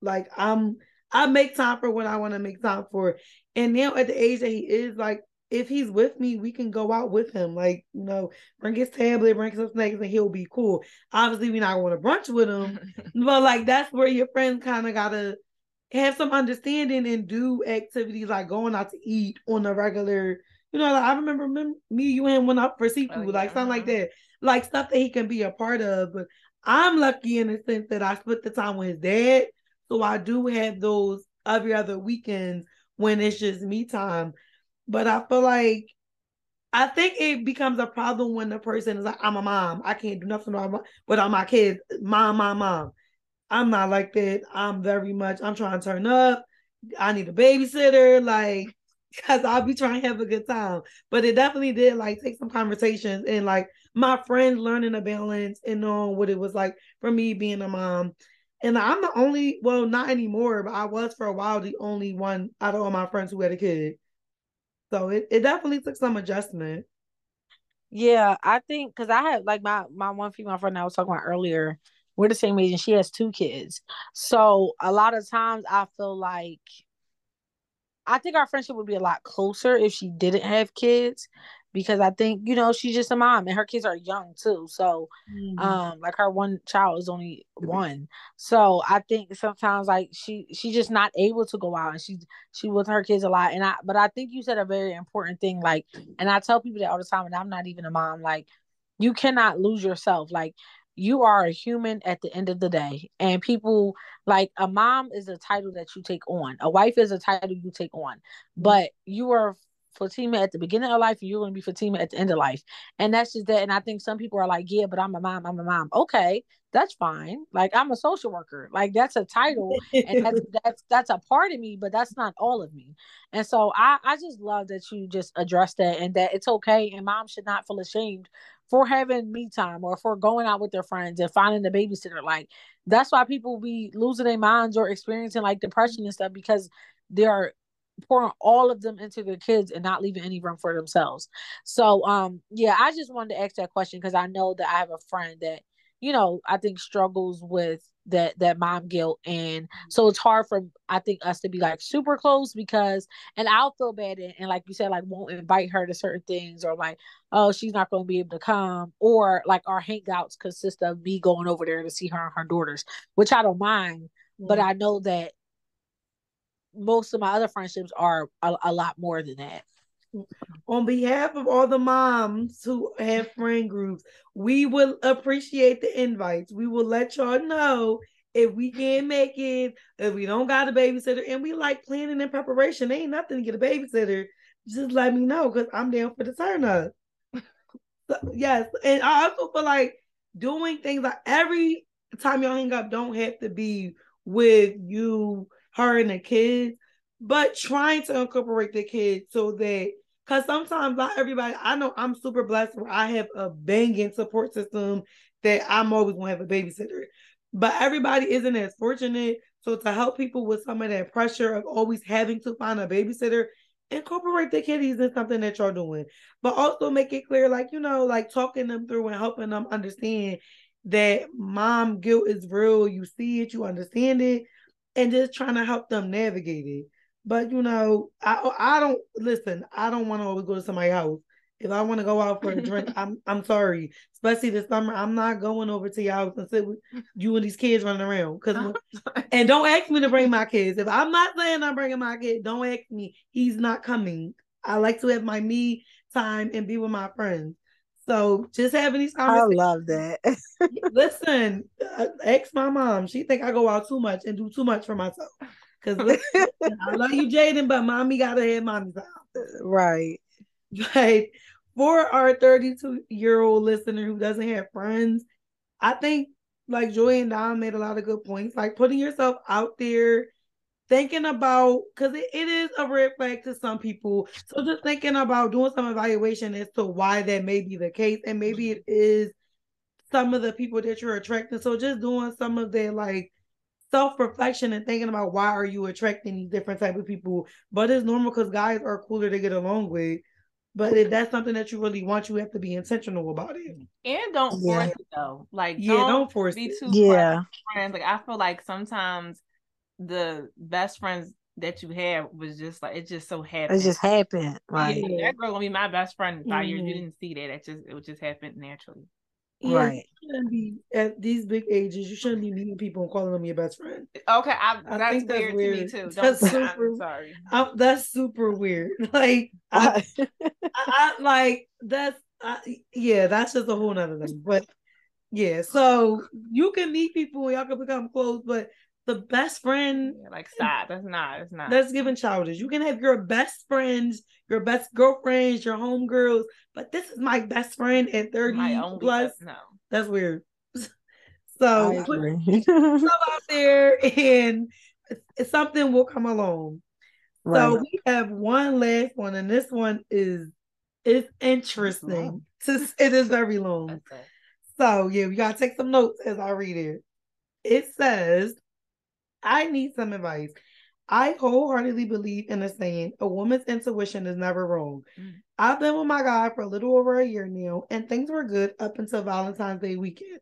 Like I'm I make time for what I want to make time for. And now at the age that he is, like if he's with me, we can go out with him. Like, you know, bring his tablet, bring some snacks, and he'll be cool. Obviously, we're not going to brunch with him. but like that's where your friends kind of gotta have some understanding and do activities like going out to eat on a regular, you know, like I remember me, you and him went out for oh, seafood, oh, yeah. like something like that like stuff that he can be a part of. But I'm lucky in the sense that I split the time with his dad. So I do have those every other weekends when it's just me time. But I feel like I think it becomes a problem when the person is like, I'm a mom. I can't do nothing without my kids. Mom, mom, mom. I'm not like that. I'm very much, I'm trying to turn up. I need a babysitter. Like, because I'll be trying to have a good time. But it definitely did like take some conversations and like my friends learning a balance and knowing what it was like for me being a mom. And I'm the only, well, not anymore, but I was for a while the only one out of all my friends who had a kid. So it, it definitely took some adjustment.
Yeah, I think because I had like my my one female friend I was talking about earlier, we're the same age and she has two kids. So a lot of times I feel like I think our friendship would be a lot closer if she didn't have kids because I think you know she's just a mom and her kids are young too. So, mm-hmm. um, like her one child is only one. So I think sometimes like she she's just not able to go out and she she with her kids a lot. And I but I think you said a very important thing. Like, and I tell people that all the time, and I'm not even a mom. Like, you cannot lose yourself. Like you are a human at the end of the day and people like a mom is a title that you take on a wife is a title you take on mm-hmm. but you are Fatima at the beginning of life, and you're going to be Fatima at the end of life. And that's just that. And I think some people are like, yeah, but I'm a mom. I'm a mom. Okay, that's fine. Like I'm a social worker. Like that's a title, and that's that's that's a part of me, but that's not all of me. And so I I just love that you just address that and that it's okay, and mom should not feel ashamed for having me time or for going out with their friends and finding the babysitter. Like that's why people be losing their minds or experiencing like depression and stuff because they're pouring all of them into their kids and not leaving any room for themselves. So um yeah, I just wanted to ask that question because I know that I have a friend that, you know, I think struggles with that that mom guilt. And so it's hard for I think us to be like super close because and I'll feel bad and, and like you said like won't invite her to certain things or like oh she's not going to be able to come or like our hangouts consist of me going over there to see her and her daughters which I don't mind. But I know that most of my other friendships are a, a lot more than that.
On behalf of all the moms who have friend groups, we will appreciate the invites. We will let y'all know if we can't make it, if we don't got a babysitter, and we like planning and preparation. ain't nothing to get a babysitter. Just let me know because I'm down for the turn up. so, yes, and I also feel like doing things like every time y'all hang up don't have to be with you her and the kids, but trying to incorporate the kids so that because sometimes not everybody I know I'm super blessed where I have a banging support system that I'm always gonna have a babysitter. But everybody isn't as fortunate. So to help people with some of that pressure of always having to find a babysitter, incorporate the kiddies in something that you're doing. But also make it clear, like, you know, like talking them through and helping them understand that mom guilt is real. You see it, you understand it, and just trying to help them navigate it. But you know, I I don't listen. I don't want to always go to somebody's house. If I want to go out for a drink, I'm I'm sorry. Especially this summer, I'm not going over to your house and sit with you and these kids running around. Cause and don't ask me to bring my kids. If I'm not saying I'm bringing my kid, don't ask me. He's not coming. I like to have my me time and be with my friends. So just having these conversations.
I love that.
listen, ask my mom. She think I go out too much and do too much for myself. Cause listen, I love you, Jaden, but mommy gotta have mommy time.
Right.
But for our 32 year old listener who doesn't have friends, I think like Joy and Don made a lot of good points. Like putting yourself out there, thinking about because it, it is a red flag to some people. So just thinking about doing some evaluation as to why that may be the case, and maybe it is some of the people that you're attracting. So just doing some of their like self-reflection and thinking about why are you attracting these different type of people. But it's normal because guys are cooler to get along with. But if that's something that you really want, you have to be intentional about it.
And don't
Yeah.
force it though. Like
Yeah,
don't,
don't force
be
it.
too
Yeah.
friends. Like I feel like sometimes the best friends that you have was just like it just so happened.
It just happened. Like
yeah, that girl gonna be my best friend in 5 years. You
Mhm.
didn't see that. It just it just happen naturally.
Yeah,
Right.
You shouldn't be at these big ages. You shouldn't be meeting people and calling them your best friend.
Okay, I,
I
that's,
think that's
weird, to me too. Don't,
That's
I'm
super-
sorry.
I, that's super weird. Like I, I, I like that's I, yeah, that's just a whole nother thing. But yeah, so you can meet people, y'all can become close, but the best friend
Yeah, like stop. That's not. That's not.
that's given childish. You can have your best friends, your best girlfriends, your homegirls, but this is my best friend at 30
my only
plus.
best- no.
That's weird.
I
So put
agree.
out there and something will come along. So we have one last one, and this one is it's interesting. Since it is very long.
That's it.
So yeah, we gotta take some notes as I read it. It says, I need some advice. I wholeheartedly believe in the saying, a woman's intuition is never wrong.
Mm.
I've been with my guy for a little over a year now, and things were good up until Valentine's Day weekend.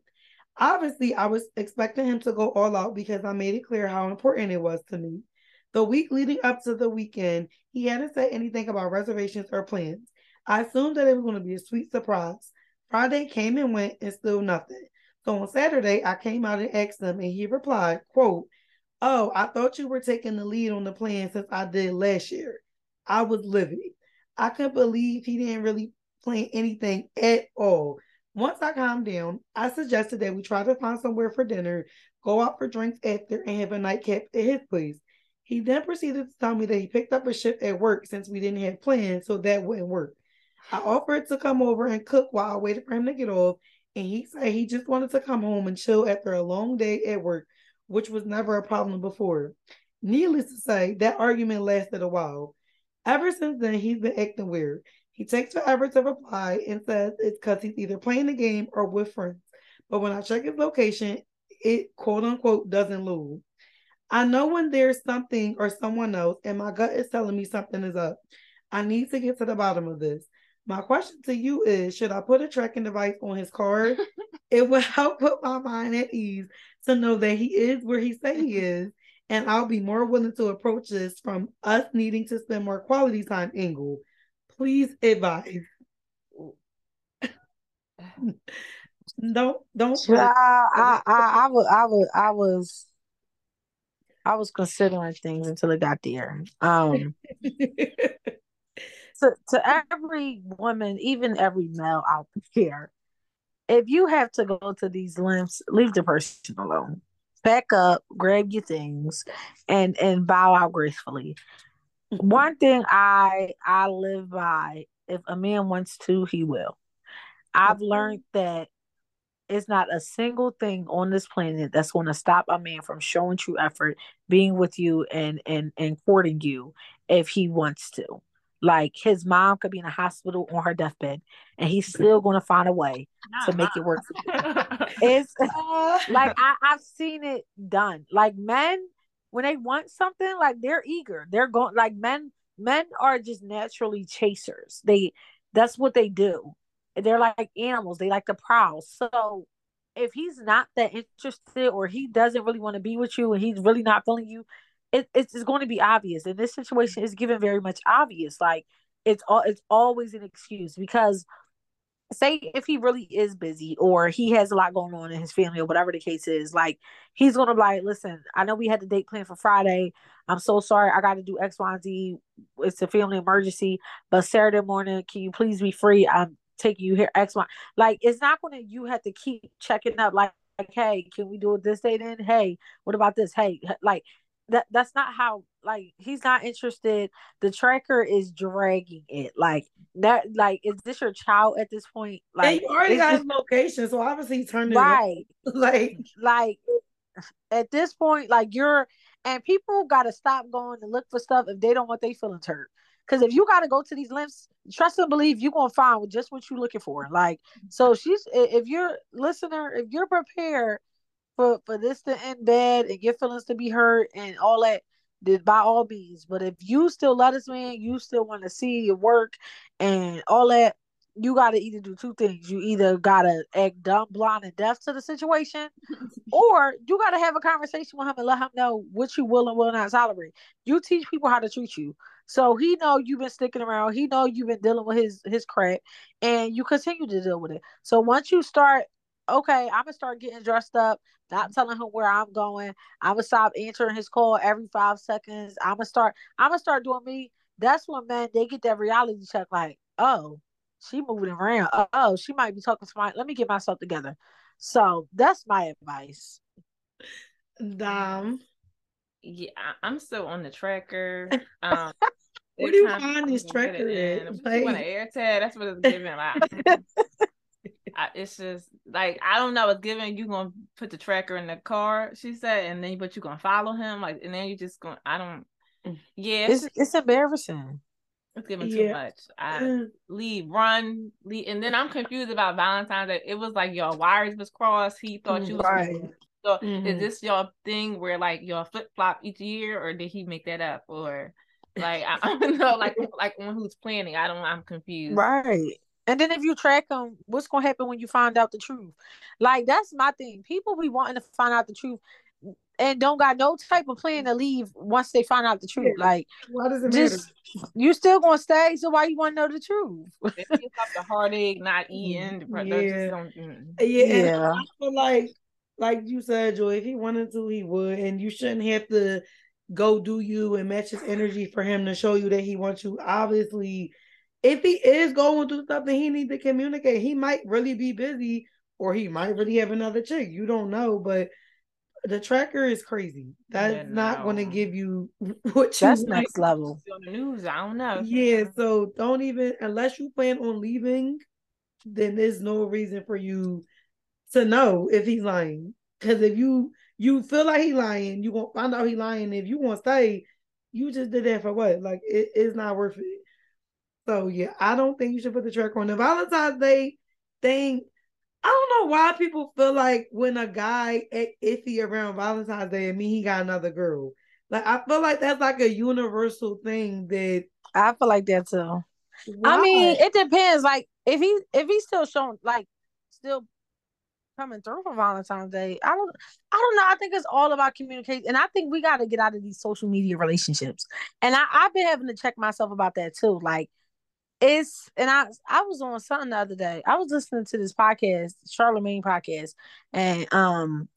Obviously, I was expecting him to go all out because I made it clear how important it was to me. The week leading up to the weekend, he hadn't said anything about reservations or plans. I assumed that it was going to be a sweet surprise. Friday came and went and still nothing. So on Saturday, I came out and asked him, and he replied, quote, Oh, I thought you were taking the lead on the plan since I did last year. I was livid. I couldn't believe he didn't really plan anything at all. Once I calmed down, I suggested that we try to find somewhere for dinner, go out for drinks after, and have a nightcap at his place. He then proceeded to tell me that he picked up a shift at work since we didn't have plans, so that wouldn't work. I offered to come over and cook while I waited for him to get off, and he said he just wanted to come home and chill after a long day at work, which was never a problem before. Needless to say, that argument lasted a while. Ever since then, he's been acting weird. He takes forever to reply and says it's because he's either playing the game or with friends. But when I check his location, it quote unquote doesn't load. I know when there's something or someone else, and my gut is telling me something is up. I need to get to the bottom of this. My question to you is Should I put a tracking device on his car? it would help put my mind at ease to know that he is where he say he is, and I'll be more willing to approach this from us needing to spend more quality time angle. Please advise. don't don't
I, I, I, was, I was, I was, I was considering things until it got there. Um, to to every woman, even every male out there, if you have to go to these lengths, leave the person alone. Back up, grab your things, and and bow out gracefully. Mm-hmm. One thing I I live by: if a man wants to, he will. I've learned that it's not a single thing on this planet that's going to stop a man from showing true effort, being with you, and and and courting you if he wants to. Like his mom could be in a hospital on her deathbed, and he's still going to find a way to
Not
make it work. For It's
Uh,
like I, I've seen it done. Like men, when they want something, like they're eager. They're going like men. Men are just naturally chasers. They that's what they do. They're like animals. They like to prowl. So if he's not that interested, or he doesn't really want to be with you, and he's really not feeling you, it, it's, it's going to be obvious. And this situation is given very much obvious. Like it's all it's always an excuse because say if he really is busy or he has a lot going on in his family or whatever the case is, like he's gonna be like, listen, I know we had the date planned for Friday. I'm so sorry, I got to do X, Y, and Z. It's a family emergency, but Saturday morning, can you please be free? I'm taking you here X Y. Like it's not gonna you have to keep checking up like like hey, can we do it this day then? Hey, what about this? Hey, like that that's not how like he's not interested. The tracker is dragging it. Like that like is this your child at this point? Like
and you already got his location, so obviously he's turning
right.
like
like at this point, like you're and people gotta stop going to look for stuff if they don't want their feelings hurt. Because if you gotta go to these lengths, trust and believe you're gonna find just what you're looking for. Like so she's if you're listener, if you're prepared for for this to end bad and your feelings to be hurt and all that, then by all means. But if you still love this man, you still want to see your work and all that, you gotta either do two things. You either gotta act dumb, blind, and deaf to the situation, or you gotta have a conversation with him and let him know what you will and will not tolerate. You teach people how to treat you. So he know you've been sticking around. He know you've been dealing with his his crap, and you continue to deal with it. So once you start okay, I'm gonna start getting dressed up, not telling him where I'm going. I'm gonna stop answering his call every five seconds. I'm gonna start. I'm gonna start doing me. That's when man they get that reality check. Like, oh, she moving around. Oh, she might be talking to my. Let me get myself together. So that's my advice.
Dom.
Yeah, I'm still on the tracker. Um,
what do you find this tracker in?
Like... You want an air tag? That's what it's giving. Like, I, it's just like I don't know. It's giving you gonna put the tracker in the car. She said, and then but you gonna follow him, like, and then you just gonna. I don't. Mm. Yeah,
it's it's embarrassing.
It's giving yeah. too much. I leave, run, leave, and then I'm confused about Valentine's Day. It was like your wires was crossed. He thought you was
right.
So mm-hmm. is this your thing where like your flip flop each year, or did he make that up, or like I, I don't know, like like on who's planning? I don't. I'm confused.
Right. And then if you track them, what's gonna happen when you find out the truth? Like that's my thing. People be wanting to find out the truth and don't got no type of plan to leave once they find out the truth. Yeah. Like
why does it just
matter? you still gonna stay, so why you wanna know the truth?
it's the heartache, not eating.
Yeah. Mm. yeah. yeah. I feel like like you said, Joy, if he wanted to, he would, and you shouldn't have to go do you and match his energy for him to show you that he wants you. Obviously, if he is going through something, he needs to communicate. He might really be busy, or he might really have another chick. You don't know, but the tracker is crazy. That's yeah, not going to give you what you
That's next level.
On the news, I don't know.
Yeah, so don't even unless you plan on leaving, then there's no reason for you to know if he's lying. Because if you you feel like he's lying, you won't find out he's lying. If you want to stay, you just did that for what? Like it, it's not worth it. So yeah, I don't think you should put the track on the Valentine's Day thing. I don't know why people feel like when a guy iffy around Valentine's Day, I mean he got another girl. Like I feel like that's like a universal thing that
I feel like that too. Why? I mean, it depends. Like if he if he's still showing like still coming through for Valentine's Day. I don't I don't know. I think it's all about communication. And I think we gotta get out of these social media relationships. And I, I've been having to check myself about that too. Like it's and I I was on something the other day. I was listening to this podcast, Charlemagne podcast, and um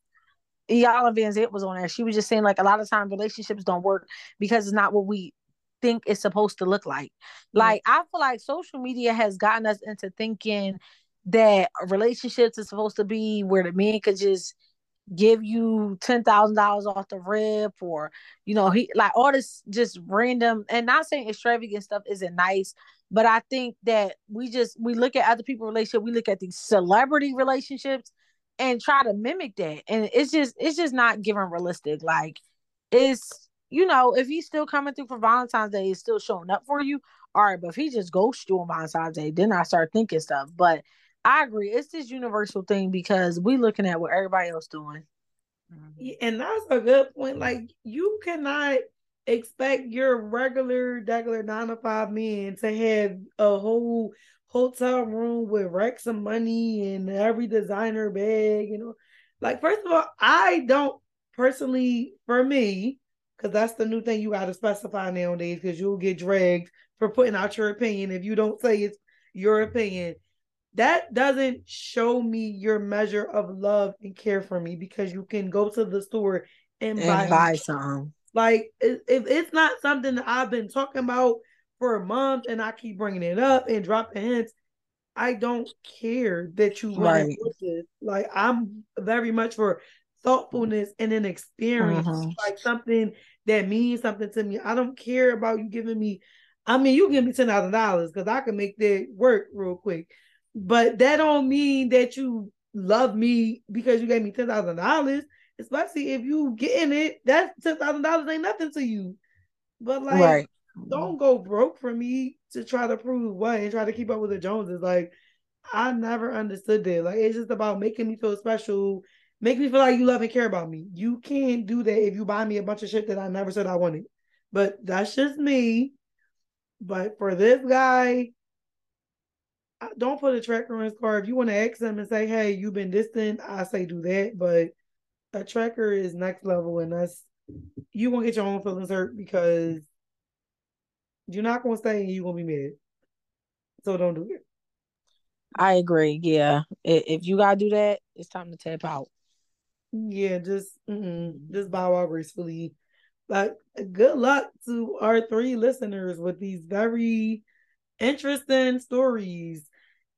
Iyanla Vanzant was on there. She was just saying like a lot of times relationships don't work because it's not what we think it's supposed to look like. Like I feel like social media has gotten us into thinking that relationships is supposed to be where the man could just give you ten thousand dollars off the rip or you know he like all this just random and not saying extravagant stuff isn't nice but I think that we just we look at other people relationship, we look at these celebrity relationships and try to mimic that. And it's just it's just not given realistic. Like it's you know, if he's still coming through for Valentine's Day, he's still showing up for you. All right, but if he just ghosts you on Valentine's Day, then I start thinking stuff. But I agree, it's this universal thing because we looking at what everybody else doing.
And that's a good point. Like you cannot expect your regular, regular nine to five men to have a whole hotel room with racks of money and every designer bag, you know. Like, first of all, I don't personally, for me, because that's the new thing you got to specify nowadays, because you'll get dragged for putting out your opinion if you don't say it's your opinion. That doesn't show me your measure of love and care for me because you can go to the store and, and buy,
buy some.
Like if it's not something that I've been talking about for a month and I keep bringing it up and dropping hints, I don't care that you
Right.
Like I'm very much for thoughtfulness and an experience,
Mhm.
like something that means something to me. I don't care about you giving me. I mean, you give me ten thousand dollars because I can make that work real quick, but that don't mean that you love me because you gave me ten thousand dollars. Especially if you getting it, that ten thousand dollars ain't nothing to you. But like,
right.
don't go broke for me to try to prove what and try to keep up with the Joneses. Like, I never understood that. Like, it's just about making me feel special, make me feel like you love and care about me. You can't do that if you buy me a bunch of shit that I never said I wanted. But that's just me. But for this guy, don't put a tracker on his car. If you want to ask him and say, "Hey, you've been distant," I say do that. But a tracker is next level, and that's you gonna get your own feelings hurt because you're not gonna stay and you're gonna be mad. So don't do it.
I agree. Yeah. If you gotta do that, it's time to tap out.
Yeah, just mm-mm, just bow out gracefully. But good luck to our three listeners with these very interesting stories.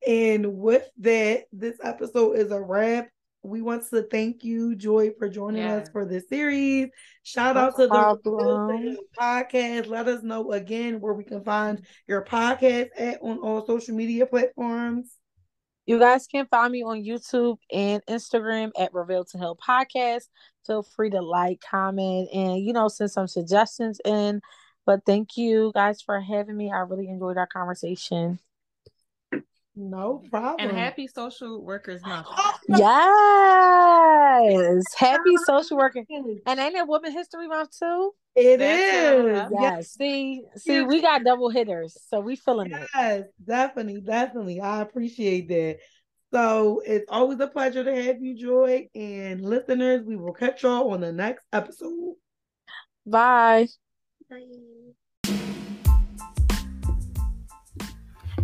And with that, this episode is a wrap. We want to thank you, Joy, for joining us for this series. Shout
No
out to the
problem.
To podcast. Let us know again where we can find your podcast at on all social media platforms.
You guys can find me on YouTube and Instagram at Reveal to Heal Podcast. Feel free to like, comment, and you know, send some suggestions in. But thank you guys for having me. I really enjoyed our conversation.
No problem.
And happy social workers month.
Yes. Happy social worker. And ain't it Women History Month too?
It
That's
is.
it.
Yes.
Yes. See, see, we got double hitters, so we feeling it.
Yes, definitely, definitely. I appreciate that. So it's always a pleasure to have you, Joy. And listeners, we will catch y'all on the next episode.
Bye. Bye.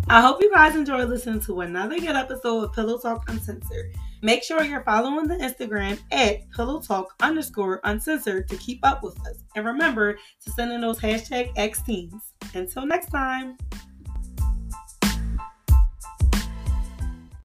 I hope you guys enjoy listening to another good episode of Pillow Talk Uncensored. Make sure you're following the Instagram at Pillow Talk underscore uncensored to keep up with us. And remember to send in those hashtag X teens. Until next time.